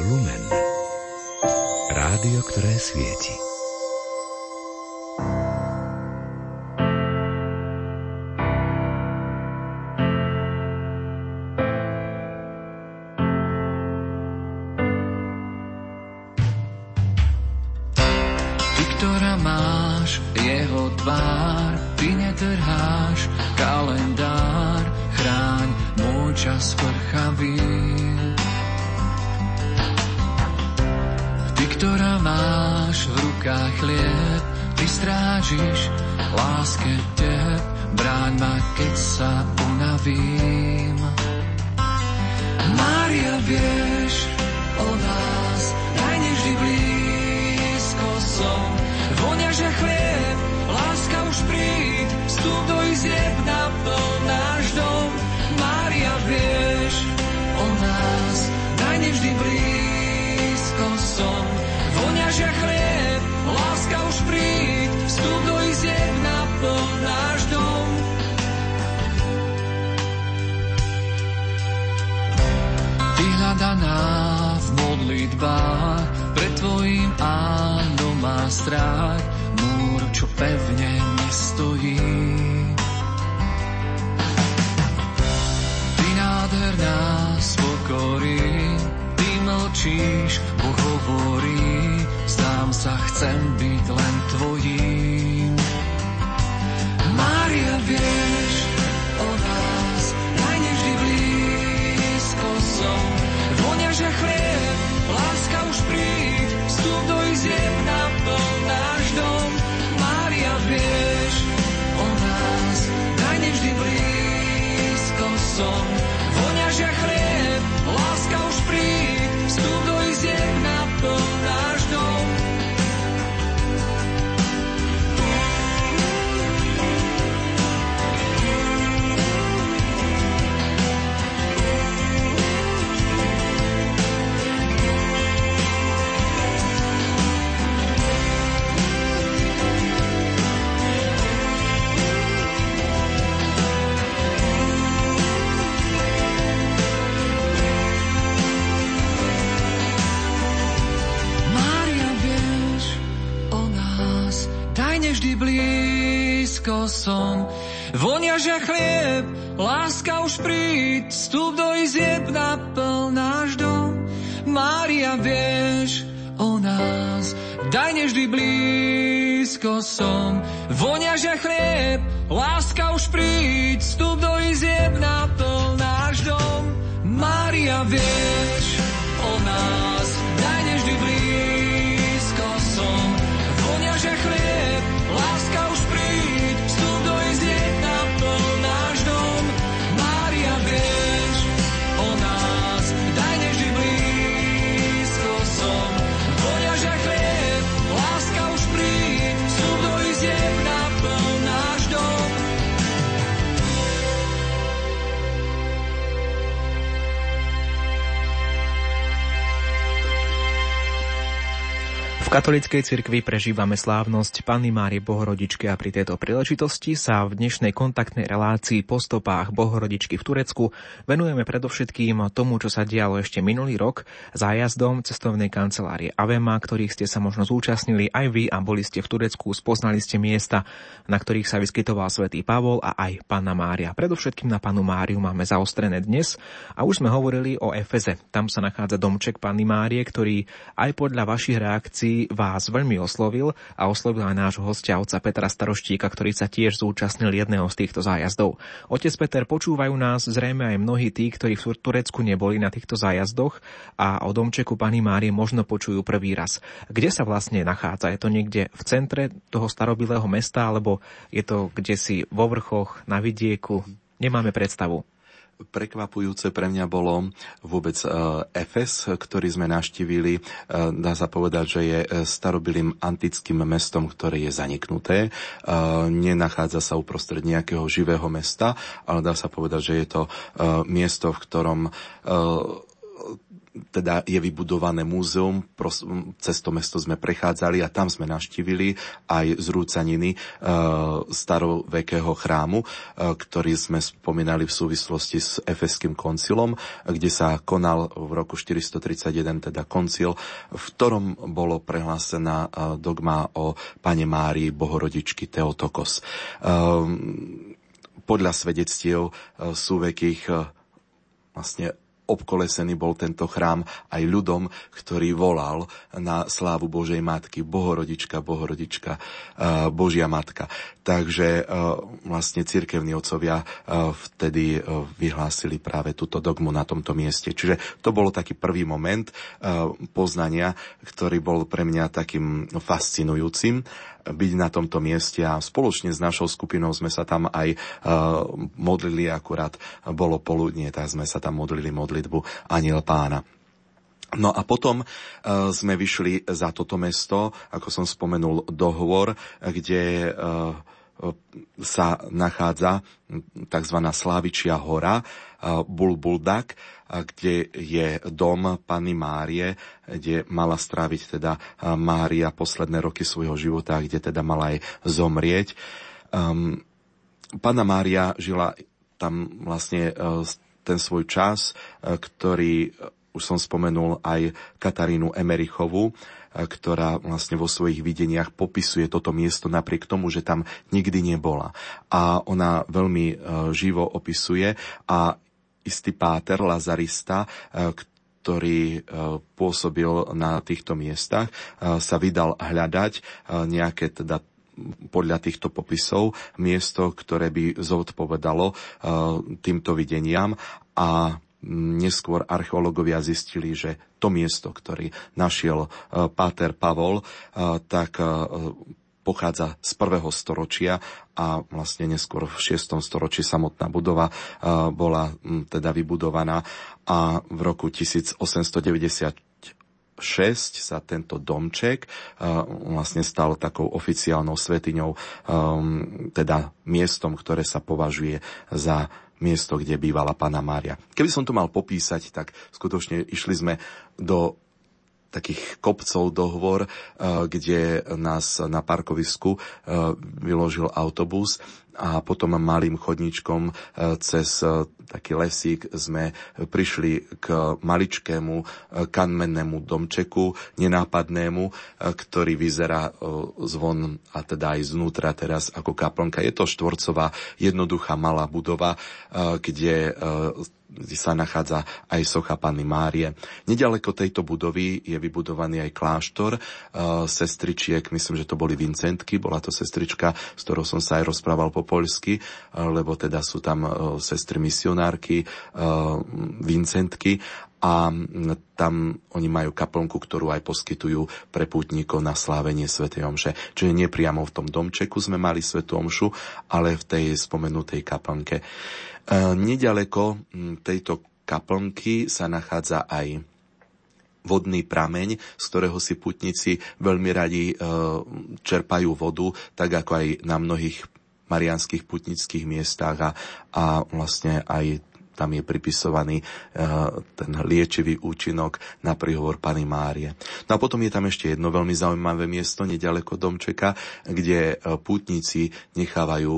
Lumen. Rádio, ktoré svieti. Daj nevždy blízko som. Vonia, že chlieb, láska už príď, vstup do izieb naplň náš dom. Mária, vieš o nás, daj nevždy blízko katolíckej cirkvi prežívame slávnosť Panny Márie Bohorodičky a pri tejto príležitosti sa v dnešnej kontaktnej relácii po stopách Bohorodičky v Turecku venujeme predovšetkým tomu, čo sa dialo ešte minulý rok zájazdom cestovnej kancelárie Avema, ktorých ste sa možno zúčastnili aj vy a boli ste v Turecku, spoznali ste miesta, na ktorých sa vyskytoval svätý Pavol a aj Panna Mária. Predovšetkým na Panu Máriu máme zaostrené dnes a už sme hovorili o Efeze. Tam sa nachádza domček Panny Márie, ktorý aj podľa vašich reakcií vás veľmi oslovil a oslovil aj nášho hostia, otca Petra Staroštíka, ktorý sa tiež zúčastnil jedného z týchto zájazdov. Otec Peter, počúvajú nás zrejme aj mnohí tí, ktorí v Turecku neboli na týchto zájazdoch a o domčeku Pani Márie možno počujú prvý raz. Kde sa vlastne nachádza? Je to niekde v centre toho starobilého mesta, alebo je to kde si vo vrchoch, na vidieku? Nemáme predstavu. Prekvapujúce pre mňa bolo vôbec e, Efes, ktorý sme naštívili. E, dá sa povedať, že je e, starobilým antickým mestom, ktoré je zaniknuté. Nenachádza sa uprostred nejakého živého mesta, ale dá sa povedať, že je to miesto, v ktorom teda je vybudované múzeum, cez to mesto sme prechádzali a tam sme naštívili aj zrúcaniny e, starovekého chrámu, e, ktorý sme spomínali v súvislosti s Efeským koncilom, kde sa konal v roku 431 teda koncil, v ktorom bolo prehlásená e, dogma o pane Márii Bohorodičky Teotokos. E, podľa svedectiev e, súvekých e, vlastne obkolesený bol tento chrám aj ľudom, ktorý volal na slávu Božej Matky, Bohorodička, Bohorodička, eh, Božia Matka. Takže eh, vlastne cirkevní otcovia eh, vtedy vyhlásili práve túto dogmu na tomto mieste. Čiže to bolo taký prvý moment poznania, ktorý bol pre mňa takým fascinujúcim byť na tomto mieste a spoločne s našou skupinou sme sa tam aj modlili, akurát bolo poludnie, tak sme sa tam modlili modlitbu Aniel Pána. No a potom uh, sme vyšli za toto mesto, ako som spomenul, dohovor, kde uh, sa nachádza tzv. Slávičia hora, Bulbuldak, kde je dom Panny Márie, kde mala stráviť teda Mária posledné roky svojho života, kde teda mala aj zomrieť. Um, Panna Mária žila tam vlastne uh, ten svoj čas, uh, ktorý už som spomenul aj Katarínu Emerichovú, ktorá vlastne vo svojich videniach popisuje toto miesto napriek tomu, že tam nikdy nebola. A ona veľmi živo opisuje a istý páter Lazarista, ktorý pôsobil na týchto miestach, sa vydal hľadať nejaké teda podľa týchto popisov miesto, ktoré by zodpovedalo týmto videniam. A neskôr archeológovia zistili, že to miesto, ktorý našiel e, Páter Pavol, e, tak e, pochádza z prvého storočia a vlastne neskôr v 6. storočí samotná budova bola teda vybudovaná a v roku 1896 sa tento domček vlastne stal takou oficiálnou svetiňou, teda miestom, ktoré sa považuje za miesto, kde bývala pána Mária. Keby som to mal popísať, tak skutočne išli sme do takých kopcov dohovor, eh, kde nás na parkovisku eh, vyložil autobus a potom malým chodníčkom e, cez e, taký lesík sme prišli k maličkému e, kanmennému domčeku, nenápadnému, ktorý vyzerá zvon a teda aj znútra teraz ako kaplnka. Je to štvorcová, jednoduchá malá budova, kde sa nachádza aj socha Panny Márie. Nedaleko tejto budovy je vybudovaný aj kláštor uh, sestričiek, myslím, že to boli Vincentky, bola to sestrička, s ktorou som sa aj rozprával po poľsky, lebo teda sú tam uh, sestry misionárky, uh, Vincentky a tam oni majú kaplnku, ktorú aj poskytujú pre pútnikov na slávenie Sv. Omše. Čiže nepriamo v tom domčeku sme mali Sv. Omšu, ale v tej spomenutej kaplnke. E, nedaleko tejto kaplnky sa nachádza aj vodný prameň, z ktorého si putníci veľmi radi e, čerpajú vodu, tak ako aj na mnohých marianských putnických miestach a, a vlastne aj tam je pripisovaný ten liečivý účinok na príhovor Pany Márie. No a potom je tam ešte jedno veľmi zaujímavé miesto nedaleko Domčeka, kde pútnici nechávajú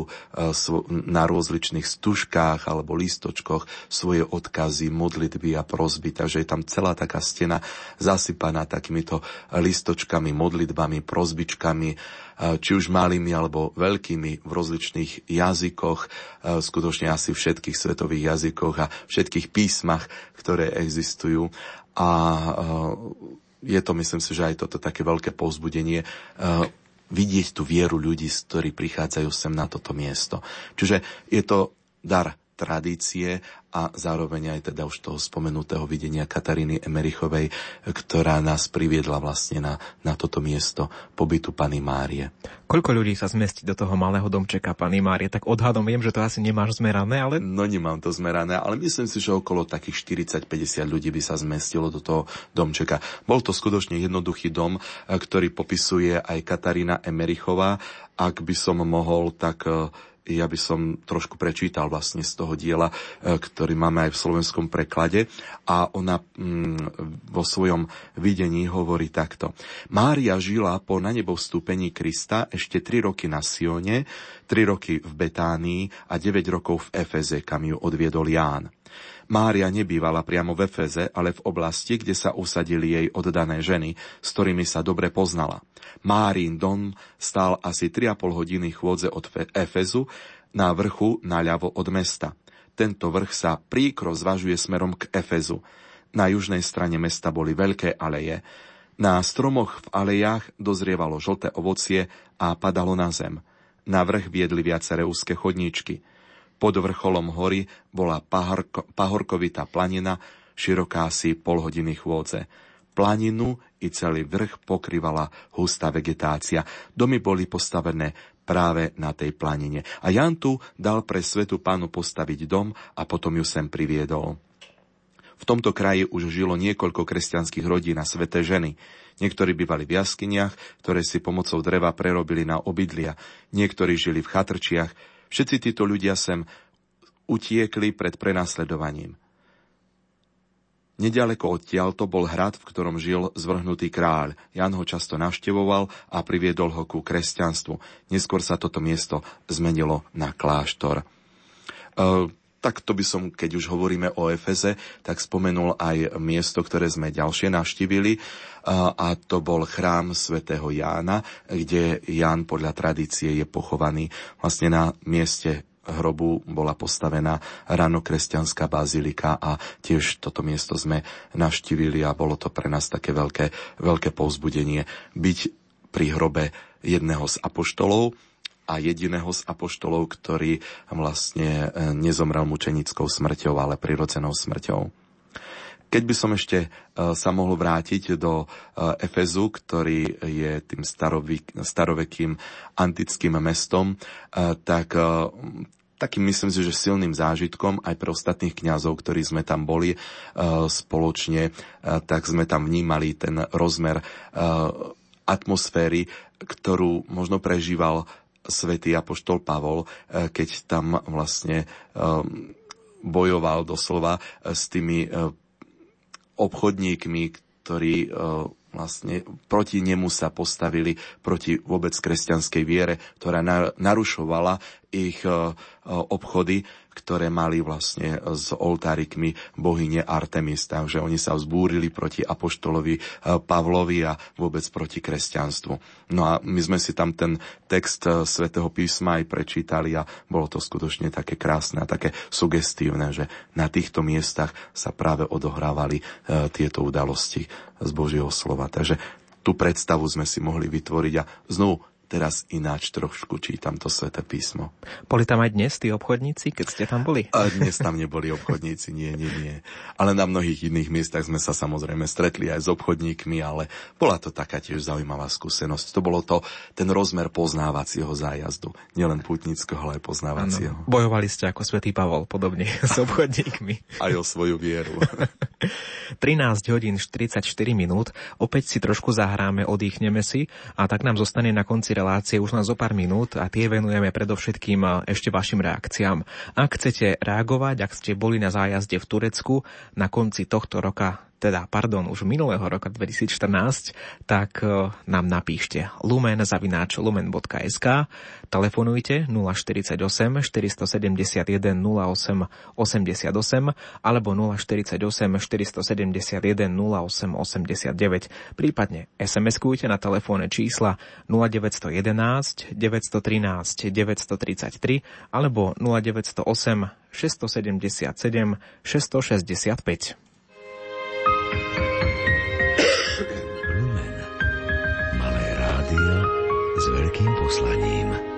na rozličných stužkách alebo listočkoch svoje odkazy, modlitby a prosby. Takže je tam celá taká stena zasypaná takýmito listočkami, modlitbami, prosbičkami, či už malými alebo veľkými v rozličných jazykoch, skutočne asi všetkých svetových jazykoch a všetkých písmach, ktoré existujú. A je to, myslím si, že aj toto také veľké povzbudenie vidieť tú vieru ľudí, ktorí prichádzajú sem na toto miesto. Čiže je to dar tradície a zároveň aj teda už toho spomenutého videnia Kataríny Emerichovej, ktorá nás priviedla vlastne na, na toto miesto pobytu Pany Márie. Koľko ľudí sa zmestí do toho malého domčeka Pany Márie? Tak odhadom viem, že to asi nemáš zmerané, ale... No nemám to zmerané, ale myslím si, že okolo takých 40-50 ľudí by sa zmestilo do toho domčeka. Bol to skutočne jednoduchý dom, ktorý popisuje aj Katarína Emerichová. Ak by som mohol, tak ja by som trošku prečítal vlastne z toho diela, e, ktorý máme aj v slovenskom preklade a ona mm, vo svojom videní hovorí takto. Mária žila po na nebo vstúpení Krista ešte 3 roky na Sione, 3 roky v Betánii a 9 rokov v Efeze, kam ju odviedol Ján. Mária nebývala priamo v Efeze, ale v oblasti, kde sa usadili jej oddané ženy, s ktorými sa dobre poznala. Márin dom stál asi 3,5 hodiny chôdze od Efezu na vrchu naľavo od mesta. Tento vrch sa príkro zvažuje smerom k Efezu. Na južnej strane mesta boli veľké aleje. Na stromoch v alejách dozrievalo žlté ovocie a padalo na zem. Na vrch viedli viaceré úzke chodníčky – pod vrcholom hory bola pahorko, pahorkovitá planina, široká asi pol hodiny chôdze. Planinu i celý vrch pokrývala hustá vegetácia. Domy boli postavené práve na tej planine. A Jan tu dal pre svetu pánu postaviť dom a potom ju sem priviedol. V tomto kraji už žilo niekoľko kresťanských rodín a sveté ženy. Niektorí bývali v jaskyniach, ktoré si pomocou dreva prerobili na obydlia. Niektorí žili v chatrčiach, Všetci títo ľudia sem utiekli pred prenasledovaním. Nedaleko odtiaľ to bol hrad, v ktorom žil zvrhnutý kráľ. Jan ho často navštevoval a priviedol ho ku kresťanstvu. Neskôr sa toto miesto zmenilo na kláštor. E, tak to by som, keď už hovoríme o Efeze, tak spomenul aj miesto, ktoré sme ďalšie navštívili a to bol chrám svätého Jána, kde Ján podľa tradície je pochovaný. Vlastne na mieste hrobu bola postavená ranokresťanská bazilika a tiež toto miesto sme navštívili a bolo to pre nás také veľké, veľké povzbudenie byť pri hrobe jedného z apoštolov, a jediného z apoštolov, ktorý vlastne e, nezomrel mučenickou smrťou, ale prirodzenou smrťou. Keď by som ešte e, sa mohol vrátiť do e, Efezu, ktorý je tým starovekým antickým mestom, tak takým myslím si, že silným zážitkom aj pre ostatných kňazov, ktorí sme tam boli spoločne, tak sme tam vnímali ten rozmer atmosféry, ktorú možno prežíval svätý Apoštol Pavol, keď tam vlastne bojoval doslova s tými obchodníkmi, ktorí e, vlastne proti nemu sa postavili, proti vôbec kresťanskej viere, ktorá narušovala ich e, obchody, ktoré mali vlastne s oltárikmi bohyne Artemis. Takže oni sa vzbúrili proti apoštolovi e, Pavlovi a vôbec proti kresťanstvu. No a my sme si tam ten text e, svätého písma aj prečítali a bolo to skutočne také krásne a také sugestívne, že na týchto miestach sa práve odohrávali tieto udalosti z Božieho slova. Takže tú predstavu sme si mohli vytvoriť a znovu teraz ináč trošku čítam to sväté písmo. Boli tam aj dnes tí obchodníci, keď ste tam boli? A dnes tam neboli obchodníci, nie, nie, nie. Ale na mnohých iných miestach sme sa samozrejme stretli aj s obchodníkmi, ale bola to taká tiež zaujímavá skúsenosť. To bolo to, ten rozmer poznávacieho zájazdu. Nielen putnického, ale aj poznávacieho. Ano, bojovali ste ako svätý Pavol, podobne s obchodníkmi. aj o svoju vieru. 13 hodín 44 minút. Opäť si trošku zahráme, oddychneme si a tak nám zostane na konci relácie už len zo pár minút a tie venujeme predovšetkým ešte vašim reakciám. Ak chcete reagovať, ak ste boli na zájazde v Turecku na konci tohto roka teda, pardon, už minulého roka 2014, tak e, nám napíšte lumen zavináč lumen.sk, telefonujte 048 471 08 88 alebo 048 471 08 89, prípadne SMS-kujte na telefónne čísla 0911 913 933 alebo 0908 677 665. s veľkým poslaním.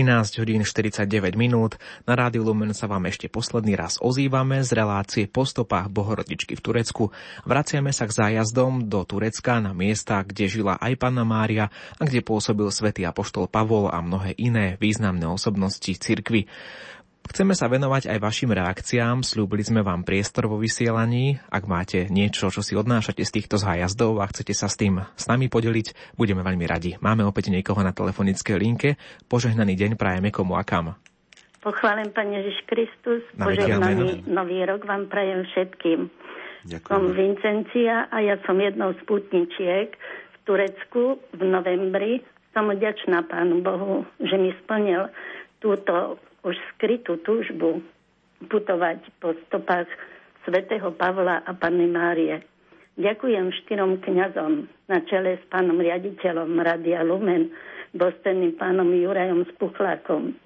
13 hodín 49 minút. Na Rádiu Lumen sa vám ešte posledný raz ozývame z relácie po stopách Bohorodičky v Turecku. Vraciame sa k zájazdom do Turecka na miesta, kde žila aj Panna Mária a kde pôsobil svätý Apoštol Pavol a mnohé iné významné osobnosti cirkvy. Chceme sa venovať aj vašim reakciám, slúbili sme vám priestor vo vysielaní. Ak máte niečo, čo si odnášate z týchto zájazdov a chcete sa s tým s nami podeliť, budeme veľmi radi. Máme opäť niekoho na telefonickej linke. Požehnaný deň prajeme komu a kam. Pochválim Pane Ježiš Kristus, požehnaný nový rok vám prajem všetkým. Ďakujem. Som Vincencia a ja som jednou z putničiek v Turecku v novembri. Som vďačná Pánu Bohu, že mi splnil túto už skrytú túžbu putovať po stopách svätého Pavla a Panny Márie. Ďakujem štyrom kňazom na čele s pánom riaditeľom Radia Lumen, dostenným pánom Jurajom Spuchlákom,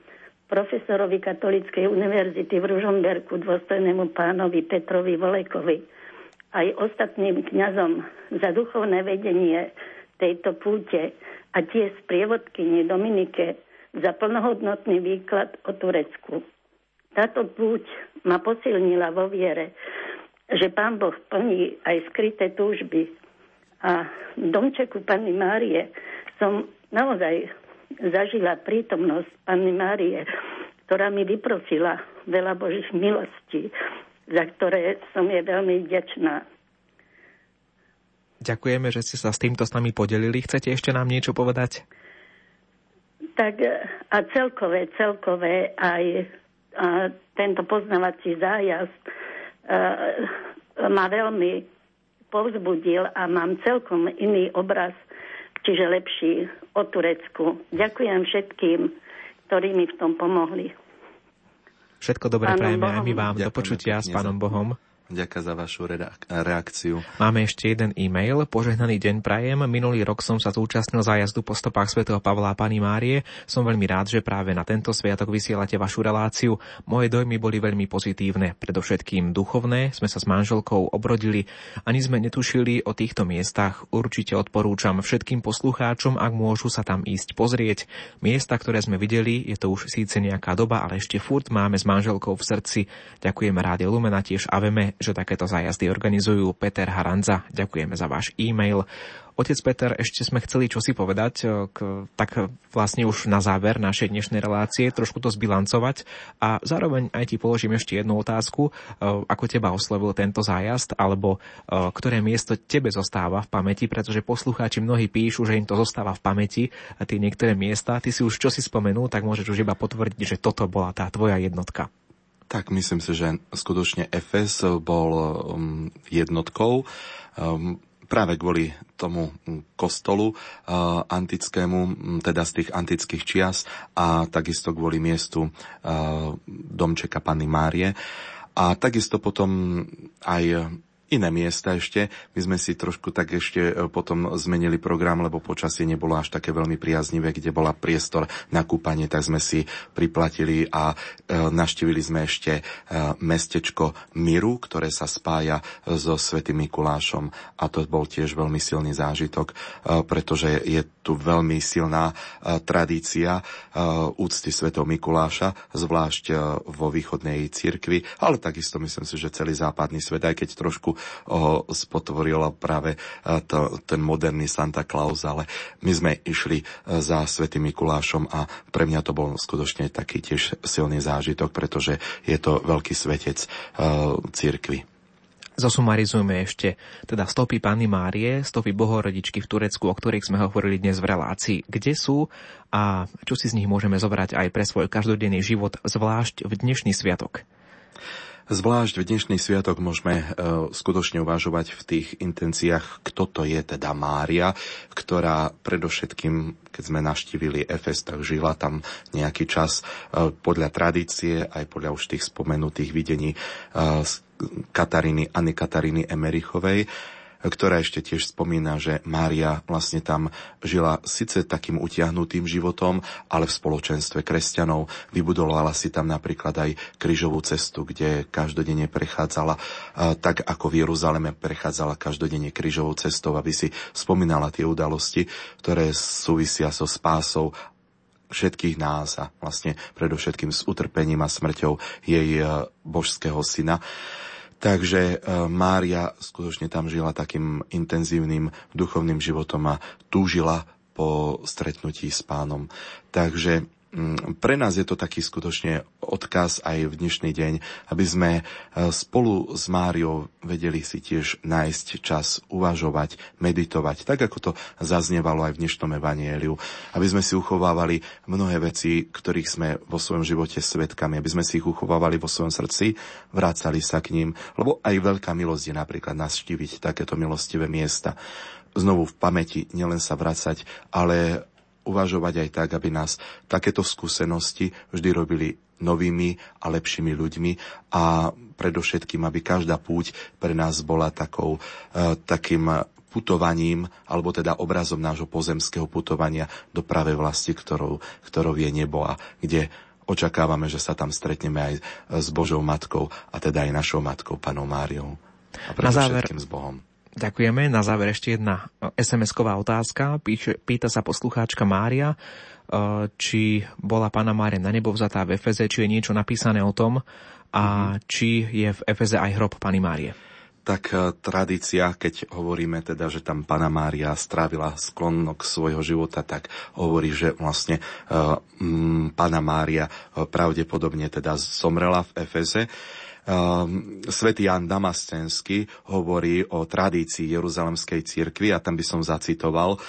profesorovi Katolíckej univerzity v Ružomberku, dôstojnému pánovi Petrovi Volekovi, aj ostatným kňazom za duchovné vedenie tejto púte a tie sprievodkyni Dominike za plnohodnotný výklad o Turecku. Táto púť ma posilnila vo viere, že pán Boh plní aj skryté túžby. A v domčeku Panny Márie som naozaj zažila prítomnosť Panny Márie, ktorá mi vyprosila veľa Božích milostí, za ktoré som je veľmi vďačná. Ďakujeme, že ste sa s týmto s nami podelili. Chcete ešte nám niečo povedať? Tak e, a celkové, celkové aj a tento poznávací zájazd a, e, ma veľmi povzbudil a mám celkom iný obraz, čiže lepší o Turecku. Ďakujem všetkým, ktorí mi v tom pomohli. Všetko dobré prajeme aj my vám. Do počutia s Pánom Bohom. Ďakujem za vašu reakciu. Máme ešte jeden e-mail. Požehnaný deň prajem. Minulý rok som sa zúčastnil zájazdu po stopách svätého Pavla a Pani Márie. Som veľmi rád, že práve na tento sviatok vysielate vašu reláciu. Moje dojmy boli veľmi pozitívne, predovšetkým duchovné. Sme sa s manželkou obrodili. Ani sme netušili o týchto miestach. Určite odporúčam všetkým poslucháčom, ak môžu sa tam ísť pozrieť. Miesta, ktoré sme videli, je to už síce nejaká doba, ale ešte furt máme s manželkou v srdci. Ďakujeme Rádio Lumena tiež Aveme že takéto zájazdy organizujú Peter Haranza. Ďakujeme za váš e-mail. Otec Peter, ešte sme chceli čosi povedať, e, k, tak vlastne už na záver našej dnešnej relácie, trošku to zbilancovať a zároveň aj ti položím ešte jednu otázku, e, ako teba oslovil tento zájazd, alebo e, ktoré miesto tebe zostáva v pamäti, pretože poslucháči mnohí píšu, že im to zostáva v pamäti a tie niektoré miesta, ty si už čosi spomenul, tak môžeš už iba potvrdiť, že toto bola tá tvoja jednotka. Tak myslím si, že skutočne Efes bol um, jednotkou um, práve kvôli tomu kostolu uh, antickému, teda z tých antických čias a takisto kvôli miestu uh, domčeka Panny Márie. A takisto potom aj iné miesta ešte. My sme si trošku tak ešte e, potom zmenili program, lebo počasie nebolo až také veľmi priaznivé, kde bola priestor na kúpanie, tak sme si priplatili a e, naštívili sme ešte e, mestečko Miru, ktoré sa spája so Svetým Mikulášom a to bol tiež veľmi silný zážitok, pretože je tu veľmi silná tradícia úcty Svetého Mikuláša, zvlášť vo východnej cirkvi, ale takisto myslím si, že celý západný svet, aj keď trošku ho spotvorila práve e, to, ten moderný Santa Claus, ale my sme išli e, za Svetým Mikulášom a pre mňa to bol skutočne taký tiež silný zážitok, pretože je to veľký svetec uh, církvy. Zosumarizujeme ešte teda stopy Panny Márie, stopy Bohorodičky v Turecku, o ktorých sme hovorili dnes v relácii. Kde sú a čo si z nich môžeme zobrať aj pre svoj každodenný život, zvlášť v dnešný sviatok? Zvlášť v dnešný sviatok môžeme e, skutočne uvažovať v tých intenciách, kto to je teda Mária, ktorá predovšetkým, keď sme naštívili Efes, tak žila tam nejaký čas e, podľa tradície, aj podľa už tých spomenutých videní e, Kataríny, Anny Kataríny Emerichovej ktorá ešte tiež spomína, že Mária vlastne tam žila síce takým utiahnutým životom, ale v spoločenstve kresťanov. Vybudovala si tam napríklad aj krížovú cestu, kde každodenne prechádzala, tak ako v Jeruzaleme prechádzala každodenne krížovou cestou, aby si spomínala tie udalosti, ktoré súvisia so spásou všetkých nás a vlastne predovšetkým s utrpením a smrťou jej e, božského syna. Takže e, Mária skutočne tam žila takým intenzívnym duchovným životom a túžila po stretnutí s pánom. Takže pre nás je to taký skutočne odkaz aj v dnešný deň, aby sme e, spolu s Máriou vedeli si tiež nájsť čas uvažovať, meditovať, tak ako to zaznievalo aj v dnešnom evanieliu. Aby sme si uchovávali mnohé veci, ktorých sme vo svojom živote svetkami, aby sme si ich uchovávali vo svojom srdci, vrácali sa k ním, lebo aj veľká milosť je napríklad navštíviť takéto milostivé miesta. Znovu v pamäti, nielen sa vracať, ale uvažovať aj tak, aby nás takéto skúsenosti vždy robili novými a lepšími ľuďmi a predovšetkým, aby každá púť pre nás bola takou, e, takým putovaním, alebo teda obrazom nášho pozemského putovania do pravej vlasti, ktorou, ktorou je nebo a kde očakávame, že sa tam stretneme aj s Božou matkou a teda aj našou matkou, panou Máriou. A predovšetkým s Bohom. Ďakujeme. Na záver ešte jedna e, SMS-ková otázka. Píše, pýta sa poslucháčka Mária, e, či bola pána Mária na nebo vzatá v Efeze, či je niečo napísané o tom a mm-hmm. či je v Efeze aj hrob pani Márie. Tak e, tradícia, keď hovoríme teda, že tam Pana Mária strávila sklonok svojho života, tak hovorí, že vlastne uh, Pana Mária pravdepodobne teda zomrela v Efeze. Ehm, svetý Jan Damascenský hovorí o tradícii Jeruzalemskej cirkvi a tam by som zacitoval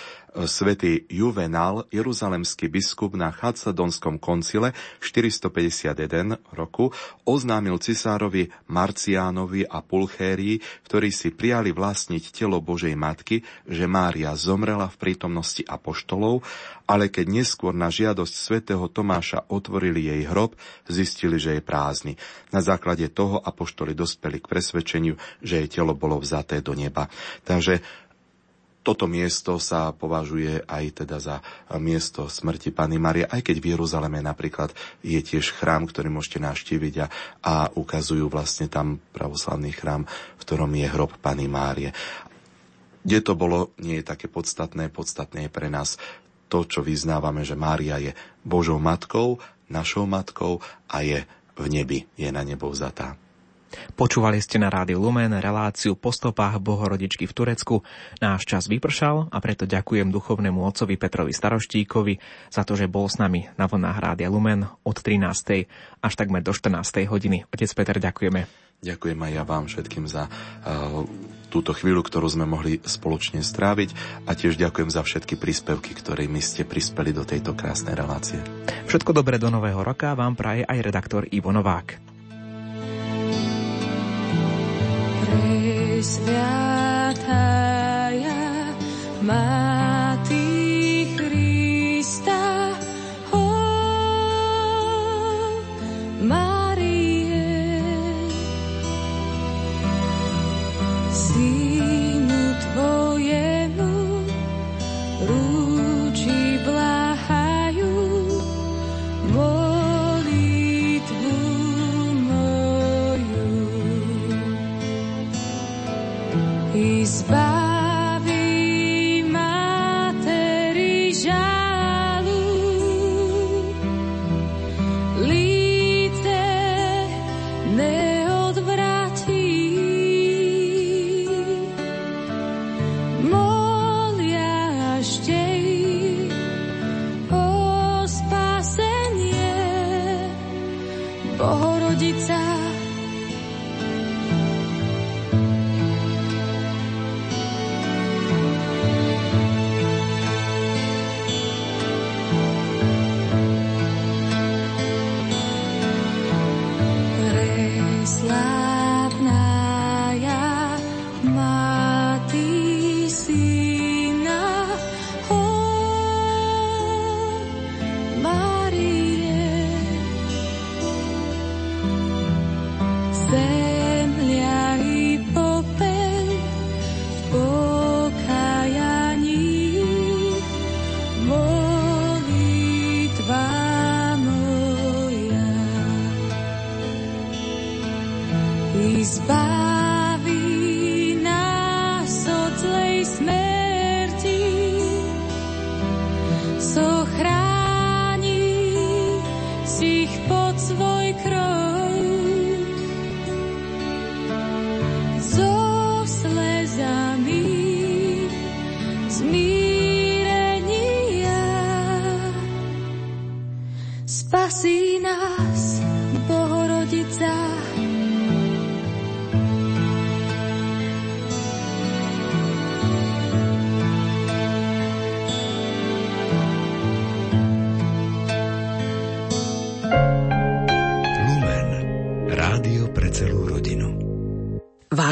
svätý Juvenal, jeruzalemský biskup na Chacedonskom koncile 451 roku, oznámil cisárovi Marciánovi a Pulchérii, ktorí si prijali vlastniť telo Božej Matky, že Mária zomrela v prítomnosti apoštolov, ale keď neskôr na žiadosť svätého Tomáša otvorili jej hrob, zistili, že je prázdny. Na základe toho apoštoli dospeli k presvedčeniu, že jej telo bolo vzaté do neba. Takže toto miesto sa považuje aj teda za miesto smrti Pany Marie, aj keď v Jeruzaleme napríklad je tiež chrám, ktorý môžete navštíviť a, a ukazujú vlastne tam pravoslavný chrám, v ktorom je hrob Pany Márie. Kde to bolo, nie je také podstatné. Podstatné je pre nás to, čo vyznávame, že Mária je Božou matkou, našou matkou a je v nebi, je na nebo vzatá. Počúvali ste na rádiu Lumen reláciu po stopách Bohorodičky v Turecku. Náš čas vypršal a preto ďakujem duchovnému otcovi Petrovi Staroštíkovi za to, že bol s nami na vlnách Rádia Lumen od 13. až takmer do 14. hodiny. Otec Peter, ďakujeme. Ďakujem aj ja vám všetkým za uh, túto chvíľu, ktorú sme mohli spoločne stráviť a tiež ďakujem za všetky príspevky, ktorými ste prispeli do tejto krásnej relácie. Všetko dobré do nového roka vám praje aj redaktor Ivo Novák. Presviataja Mati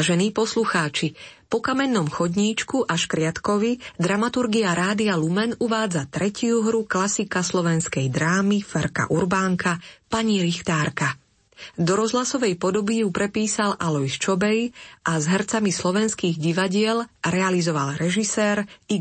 Vážení poslucháči, po kamennom chodníčku a škriatkovi dramaturgia Rádia Lumen uvádza tretiu hru klasika slovenskej drámy Ferka Urbánka Pani Richtárka. Do rozhlasovej podoby ju prepísal Alois Čobej a s hercami slovenských divadiel realizoval režisér Igor